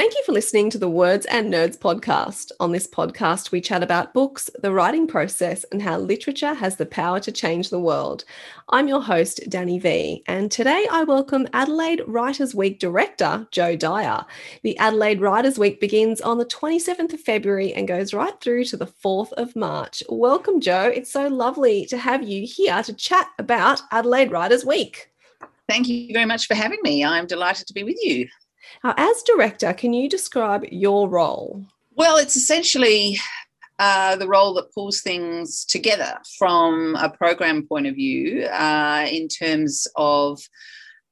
Thank you for listening to the Words and Nerds podcast. On this podcast, we chat about books, the writing process, and how literature has the power to change the world. I'm your host, Danny V, and today I welcome Adelaide Writers Week director, Jo Dyer. The Adelaide Writers Week begins on the 27th of February and goes right through to the 4th of March. Welcome, Jo. It's so lovely to have you here to chat about Adelaide Writers Week. Thank you very much for having me. I'm delighted to be with you. Now, as director, can you describe your role? Well, it's essentially uh, the role that pulls things together from a program point of view uh, in terms of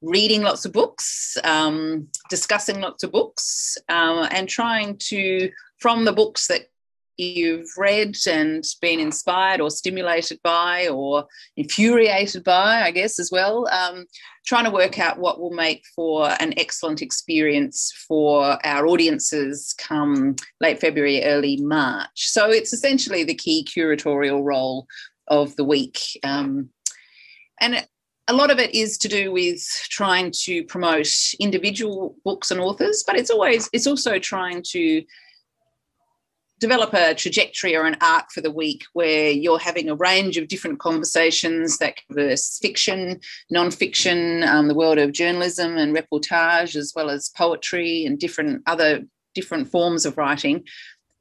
reading lots of books, um, discussing lots of books, um, and trying to, from the books that you've read and been inspired or stimulated by or infuriated by, I guess, as well, um, trying to work out what will make for an excellent experience for our audiences come late February, early March. So it's essentially the key curatorial role of the week. Um, and a lot of it is to do with trying to promote individual books and authors, but it's always it's also trying to develop a trajectory or an arc for the week where you're having a range of different conversations that cover fiction, non-fiction, um, the world of journalism and reportage, as well as poetry and different other different forms of writing.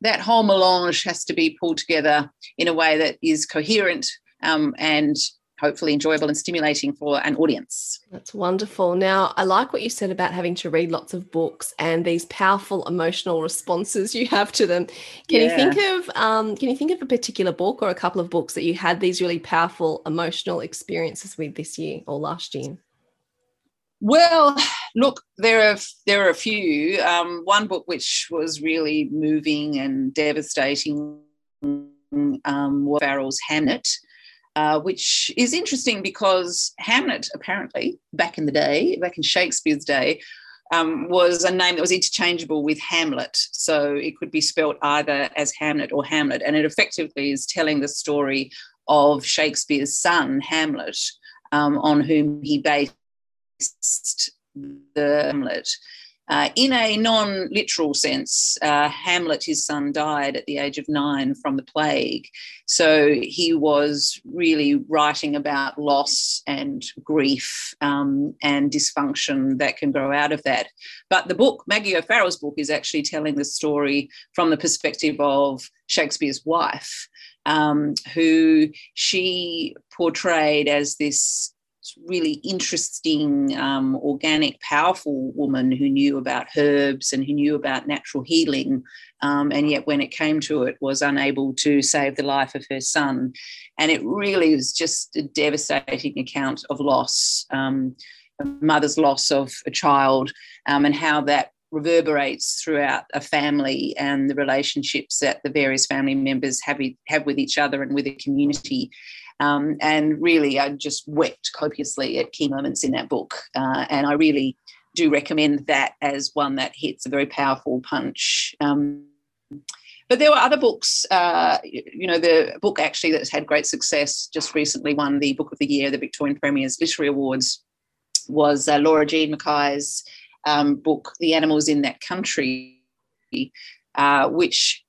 That whole melange has to be pulled together in a way that is coherent um, and hopefully enjoyable and stimulating for an audience. That's wonderful. Now, I like what you said about having to read lots of books and these powerful emotional responses you have to them. Can yeah. you think of um, can you think of a particular book or a couple of books that you had these really powerful emotional experiences with this year or last year? Well, look, there are there are a few. Um, one book which was really moving and devastating um, was Farrell's Hamnet. Uh, which is interesting because Hamnet, apparently, back in the day, back in Shakespeare's day, um, was a name that was interchangeable with Hamlet. So it could be spelt either as Hamnet or Hamlet. And it effectively is telling the story of Shakespeare's son, Hamlet, um, on whom he based the Hamlet. Uh, in a non literal sense, uh, Hamlet, his son, died at the age of nine from the plague. So he was really writing about loss and grief um, and dysfunction that can grow out of that. But the book, Maggie O'Farrell's book, is actually telling the story from the perspective of Shakespeare's wife. Um, who she portrayed as this really interesting, um, organic, powerful woman who knew about herbs and who knew about natural healing um, and yet when it came to it, was unable to save the life of her son. And it really was just a devastating account of loss, um, a mother's loss of a child, um, and how that reverberates throughout a family and the relationships that the various family members have, have with each other and with the community. Um, and really, I just wept copiously at key moments in that book. Uh, and I really do recommend that as one that hits a very powerful punch. Um, but there were other books, uh, you know, the book actually that's had great success just recently won the Book of the Year, the Victorian Premier's Literary Awards, was uh, Laura Jean McKay's um, book, The Animals in That Country, uh, which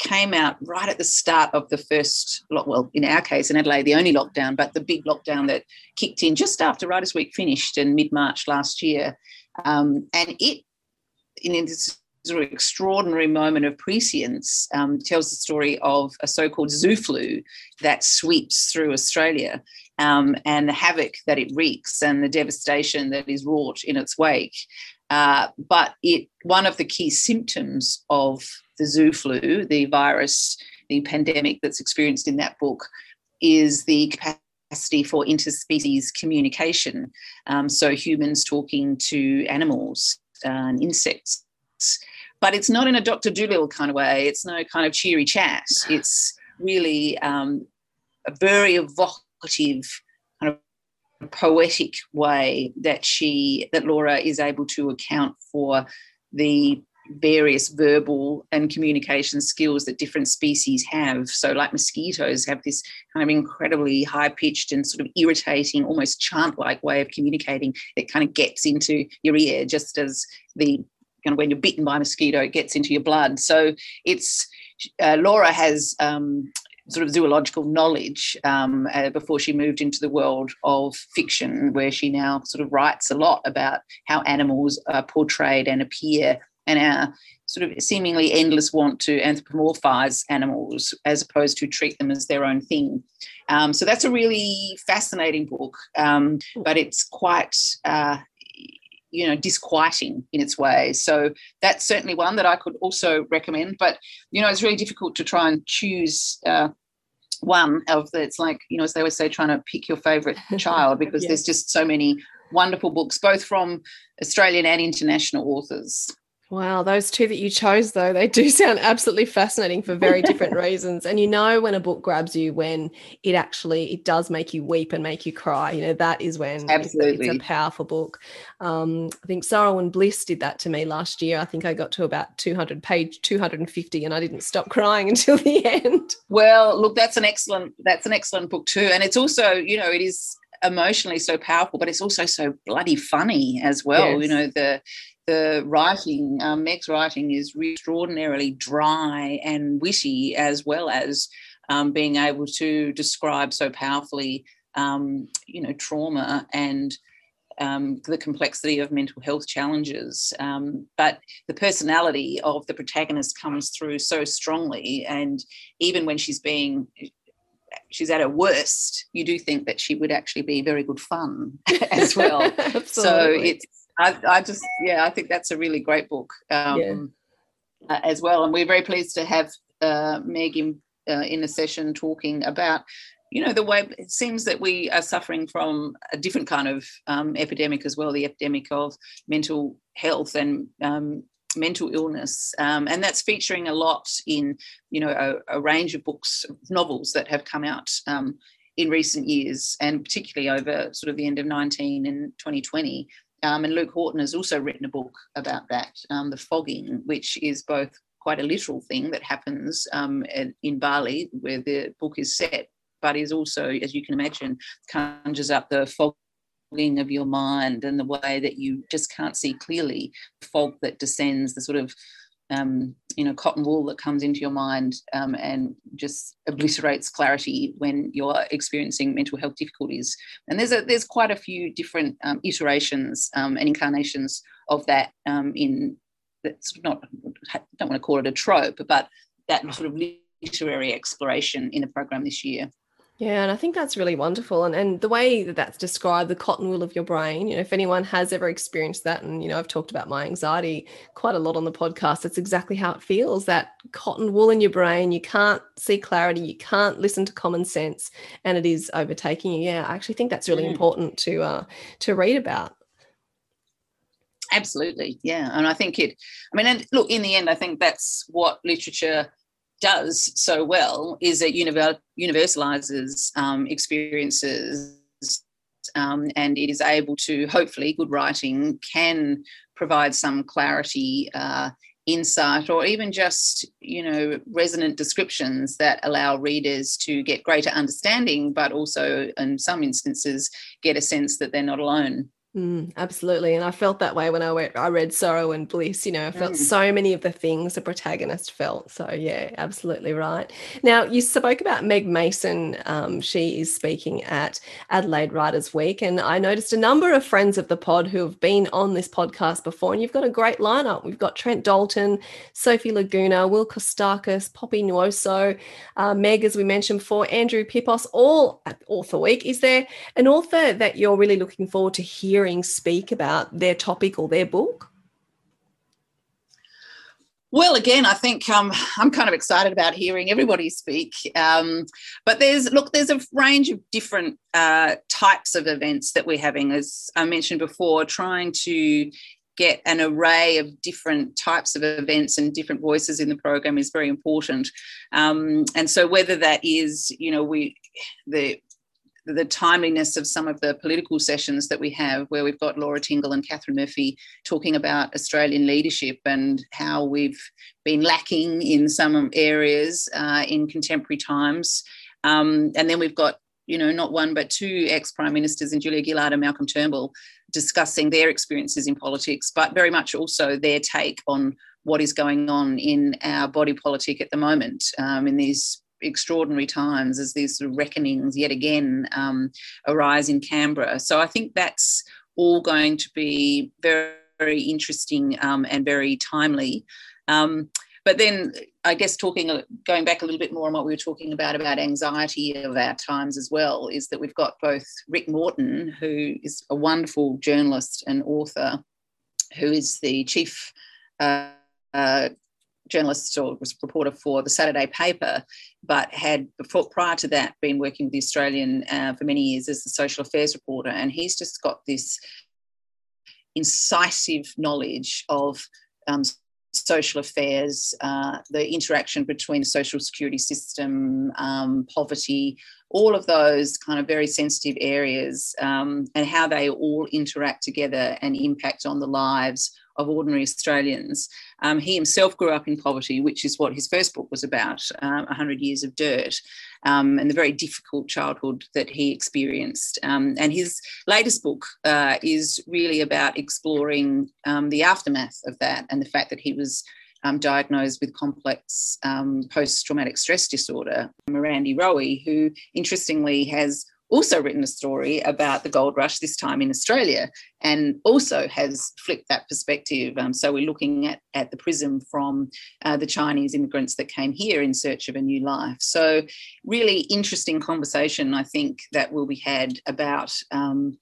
came out right at the start of the first, well, in our case in Adelaide, the only lockdown, but the big lockdown that kicked in just after Writers Week finished in mid March last year. Um, and it, in this sort of extraordinary moment of prescience, um, tells the story of a so called zoo flu that sweeps through Australia um, and the havoc that it wreaks and the devastation that is wrought in its wake. Uh, but it one of the key symptoms of the zoo flu, the virus, the pandemic that's experienced in that book, is the capacity for interspecies communication. Um, so humans talking to animals and insects. But it's not in a Dr. Dolittle kind of way. It's no kind of cheery chat. It's really um, a very evocative kind of poetic way that she that Laura is able to account for the various verbal and communication skills that different species have. So, like mosquitoes have this kind of incredibly high pitched and sort of irritating, almost chant like way of communicating that kind of gets into your ear, just as the kind of when you're bitten by a mosquito, it gets into your blood. So, it's uh, Laura has um, sort of zoological knowledge um, uh, before she moved into the world of fiction, where she now sort of writes a lot about how animals are portrayed and appear and our sort of seemingly endless want to anthropomorphize animals as opposed to treat them as their own thing. Um, so that's a really fascinating book, um, but it's quite. Uh, you know disquieting in its way so that's certainly one that i could also recommend but you know it's really difficult to try and choose uh, one of the it's like you know as they always say trying to pick your favorite child because there's just so many wonderful books both from australian and international authors Wow, those two that you chose though, they do sound absolutely fascinating for very different reasons. And you know when a book grabs you when it actually it does make you weep and make you cry. You know, that is when absolutely. It's, it's a powerful book. Um, I think Sorrow and Bliss did that to me last year. I think I got to about 200 page 250 and I didn't stop crying until the end. Well, look, that's an excellent that's an excellent book too. And it's also, you know, it is emotionally so powerful, but it's also so bloody funny as well. Yes. You know, the the writing, um, Meg's writing is extraordinarily dry and witty, as well as um, being able to describe so powerfully, um, you know, trauma and um, the complexity of mental health challenges. Um, but the personality of the protagonist comes through so strongly, and even when she's being she's at her worst, you do think that she would actually be very good fun as well. so it's I, I, just, yeah, I think that's a really great book um, yeah. uh, as well. And we're very pleased to have uh, Meg in, uh, in a session talking about, you know, the way it seems that we are suffering from a different kind of um, epidemic as well, the epidemic of mental health and um, mental illness. Um, and that's featuring a lot in, you know, a, a, range of books, novels that have come out um, in recent years, and particularly over sort of the end of 19 and 2020. Um, and Luke Horton has also written a book about that, um, The Fogging, which is both quite a literal thing that happens um, in Bali, where the book is set, but is also, as you can imagine, conjures up the fogging of your mind and the way that you just can't see clearly, the fog that descends, the sort of um, you know, cotton wool that comes into your mind um, and just obliterates clarity when you're experiencing mental health difficulties. And there's a there's quite a few different um, iterations um, and incarnations of that um, in that's not I don't want to call it a trope, but that sort of literary exploration in the program this year. Yeah, and I think that's really wonderful. And and the way that that's described, the cotton wool of your brain, you know, if anyone has ever experienced that, and, you know, I've talked about my anxiety quite a lot on the podcast, that's exactly how it feels that cotton wool in your brain. You can't see clarity, you can't listen to common sense, and it is overtaking you. Yeah, I actually think that's really Mm. important to uh, to read about. Absolutely, yeah. And I think it, I mean, and look, in the end, I think that's what literature does so well is it univer- universalizes um, experiences um, and it is able to, hopefully, good writing can provide some clarity. Uh, insight or even just you know resonant descriptions that allow readers to get greater understanding but also in some instances get a sense that they're not alone Mm, absolutely. And I felt that way when I went, I read Sorrow and Bliss. You know, I felt Mm. so many of the things the protagonist felt. So, yeah, absolutely right. Now, you spoke about Meg Mason. Um, she is speaking at Adelaide Writers Week. And I noticed a number of friends of the pod who have been on this podcast before. And you've got a great lineup. We've got Trent Dalton, Sofie Laguna, Will Kostakis, Poppy Nwosu, uh, Meg, as we mentioned before, Andrew Pippos, all at Author Week. Is there an author that you're really looking forward to hearing speak about their topic or their book? Well, again, I think um, I'm kind of excited about hearing everybody speak. Um, but there's look, there's a range of different uh, types of events that we're having, as I mentioned before, trying to get an array of different types of events and different voices in the program is very important. Um, and so, whether that is, you know, we the the timeliness of some of the political sessions that we have, where we've got Laura Tingle and Katharine Murphy talking about Australian leadership and how we've been lacking in some areas uh, in contemporary times. Um, and then we've got, you know, not one but two ex prime ministers, in Julia Gillard and Malcolm Turnbull, discussing their experiences in politics, but very much also their take on what is going on in our body politic at the moment um, in these extraordinary times as these sort of reckonings yet again um, arise in Canberra. So I think that's all going to be very, very interesting um, and very timely. Um, but then I guess talking, going back a little bit more on what we were talking about, about anxiety of our times as well, is that we've got both Rick Morton, who is a wonderful journalist and author, who is the chief uh, uh, journalist or was reporter for the Saturday paper, but had before prior to that been working with the Australian uh, for many years as the social affairs reporter, and he's just got this incisive knowledge of um, social affairs, uh, the interaction between the social security system, um, poverty, all of those kind of very sensitive areas, um, and how they all interact together and impact on the lives of ordinary Australians. Um, he himself grew up in poverty, which is what his first book was about, um, 100 Years of Dirt, um, and the very difficult childhood that he experienced. Um, and his latest book uh, is really about exploring um, the aftermath of that and the fact that he was um, diagnosed with complex post traumatic stress disorder. Mirandi Riwoe, who interestingly has also written a story about the gold rush, this time in Australia, and also has flipped that perspective. Um, so we're looking at, at the prism from uh, the Chinese immigrants that came here in search of a new life. So, really interesting conversation, I think, that will be had about, um,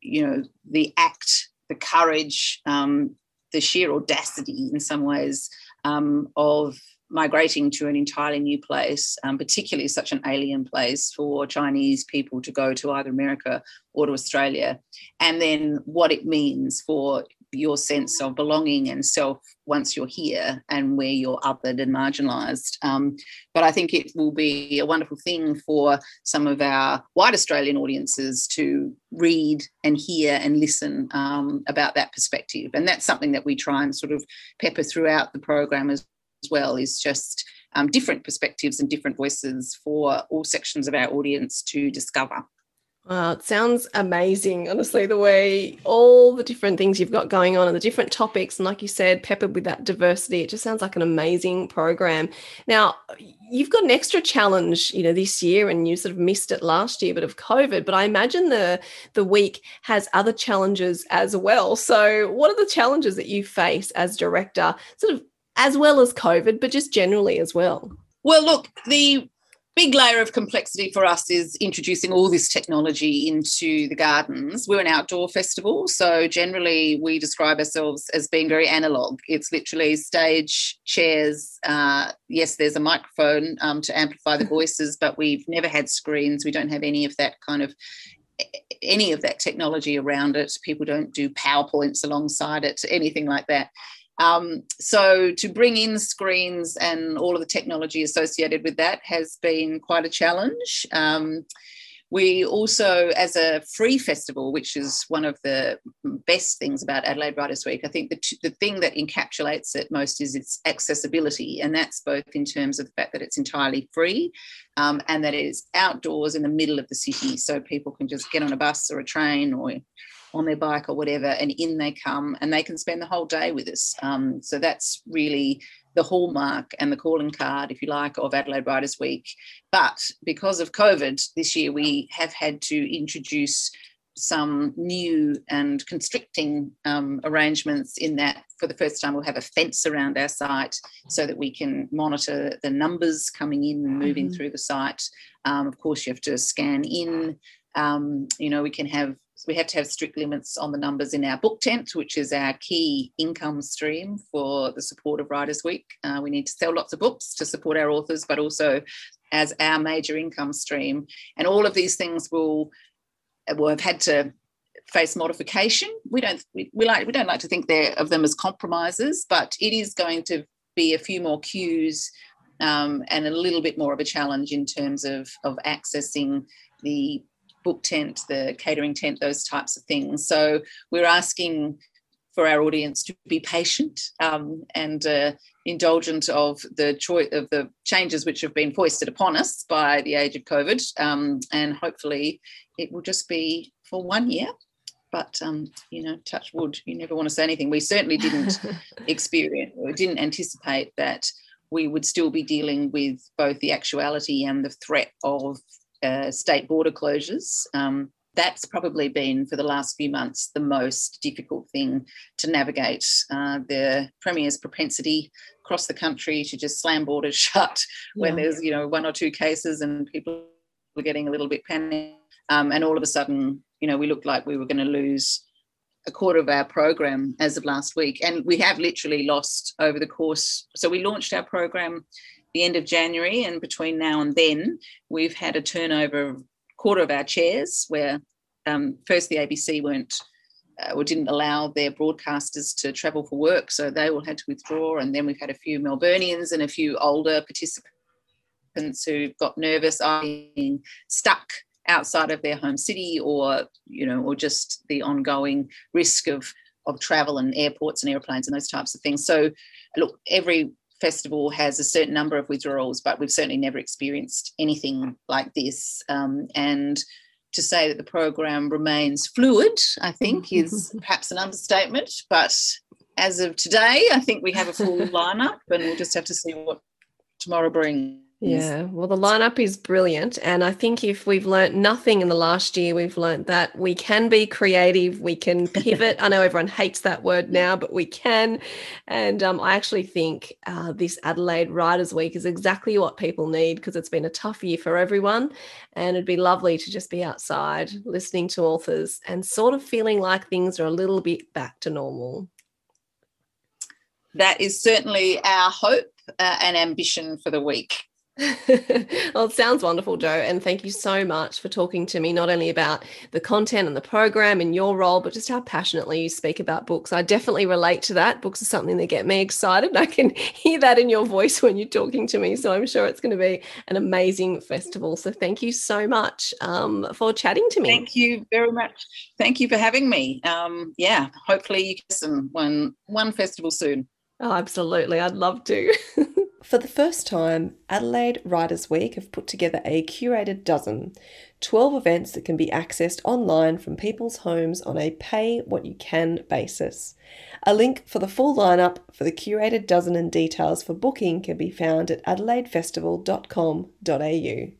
you know, the act, the courage, um, the sheer audacity in some ways um, of migrating to an entirely new place, um, particularly such an alien place for Chinese people to go to either America or to Australia, and then what it means for your sense of belonging and self once you're here and where you're othered and marginalised. Um, but I think it will be a wonderful thing for some of our white Australian audiences to read and hear and listen um, about that perspective. And that's something that we try and sort of pepper throughout the program as as well is just um, different perspectives and different voices for all sections of our audience to discover. Wow, it sounds amazing, honestly, the way all the different things you've got going on and the different topics. And like you said, peppered with that diversity, it just sounds like an amazing program. Now, you've got an extra challenge, you know, this year and you sort of missed it last year, but of COVID. But I imagine the the week has other challenges as well. So what are the challenges that you face as director, sort of as well as COVID, but just generally as well? Well, look, the big layer of complexity for us is introducing all this technology into the gardens. We're an outdoor festival, so generally we describe ourselves as being very analog. It's literally stage, chairs. Uh, yes, there's a microphone um, to amplify the voices, but we've never had screens. We don't have any of that kind of any of that technology around it. People don't do PowerPoints alongside it, anything like that. Um, so to bring in screens and all of the technology associated with that has been quite a challenge. Um, we also, as a free festival, which is one of the best things about Adelaide Writers Week, I think the, t- the thing that encapsulates it most is its accessibility. And that's both in terms of the fact that it's entirely free um, and that it is outdoors in the middle of the city. So people can just get on a bus or a train or on their bike or whatever, and in they come and they can spend the whole day with us. Um, so that's really the hallmark and the calling card, if you like, of Adelaide Writers Week. But because of COVID this year, we have had to introduce some new and constricting um, arrangements in that for the first time we'll have a fence around our site so that we can monitor the numbers coming in and moving mm-hmm. through the site. Um, of course, you have to scan in. Um, you know, we can have we have to have strict limits on the numbers in our book tent, which is our key income stream for the support of Writers Week. Uh, we need to sell lots of books to support our authors, but also as our major income stream. And all of these things will, will have had to face modification. We don't we, we like we don't like to think they're of them as compromises, but it is going to be a few more queues um, and a little bit more of a challenge in terms of of accessing the book tent, the catering tent, those types of things. So we're asking for our audience to be patient um, and uh, indulgent of the choice of the changes which have been foisted upon us by the age of COVID, um, and hopefully it will just be for one year. But um, you know, touch wood. You never want to say anything. We certainly didn't experience or didn't anticipate that we would still be dealing with both the actuality and the threat of uh, state border closures. Um, that's probably been for the last few months the most difficult thing to navigate. Uh, the premier's propensity across the country to just slam borders shut when yeah. there's you know one or two cases and people were getting a little bit panicked, um, and all of a sudden you know we looked like we were going to lose a quarter of our program as of last week, and we have literally lost over the course. So we launched our program the end of January, and between now and then, we've had a turnover of quarter of our chairs where um, first the ABC weren't uh, or didn't allow their broadcasters to travel for work, so they all had to withdraw. And then we've had a few Melburnians and a few older participants who got nervous, being stuck outside of their home city, or you know, or just the ongoing risk of of travel and airports and airplanes and those types of things. So, look, every festival has a certain number of withdrawals, but we've certainly never experienced anything like this. Um, and to say that the program remains fluid, I think, is perhaps an understatement. But as of today, I think we have a full lineup, and we'll just have to see what tomorrow brings. Yeah, well, the lineup is brilliant. And I think if we've learnt nothing in the last year, we've learnt that we can be creative, we can pivot. I know everyone hates that word now, but we can. And um, I actually think uh, this Adelaide Writers Week is exactly what people need because it's been a tough year for everyone. And it'd be lovely to just be outside listening to authors and sort of feeling like things are a little bit back to normal. That is certainly our hope uh, and ambition for the week. well, it sounds wonderful, Jo. And thank you so much for talking to me, not only about the content and the program and your role, but just how passionately you speak about books. I definitely relate to that. Books are something that get me excited. I can hear that in your voice when you're talking to me. So I'm sure it's going to be an amazing festival. So thank you so much um, for chatting to me. Thank you very much. Thank you for having me. Um, yeah, hopefully you get some one one festival soon. Oh, absolutely. I'd love to. For the first time, Adelaide Writers Week have put together a curated dozen 12 events that can be accessed online from people's homes on a pay what you can basis. A link for the full lineup for the curated dozen and details for booking can be found at adelaidefestival.com.au.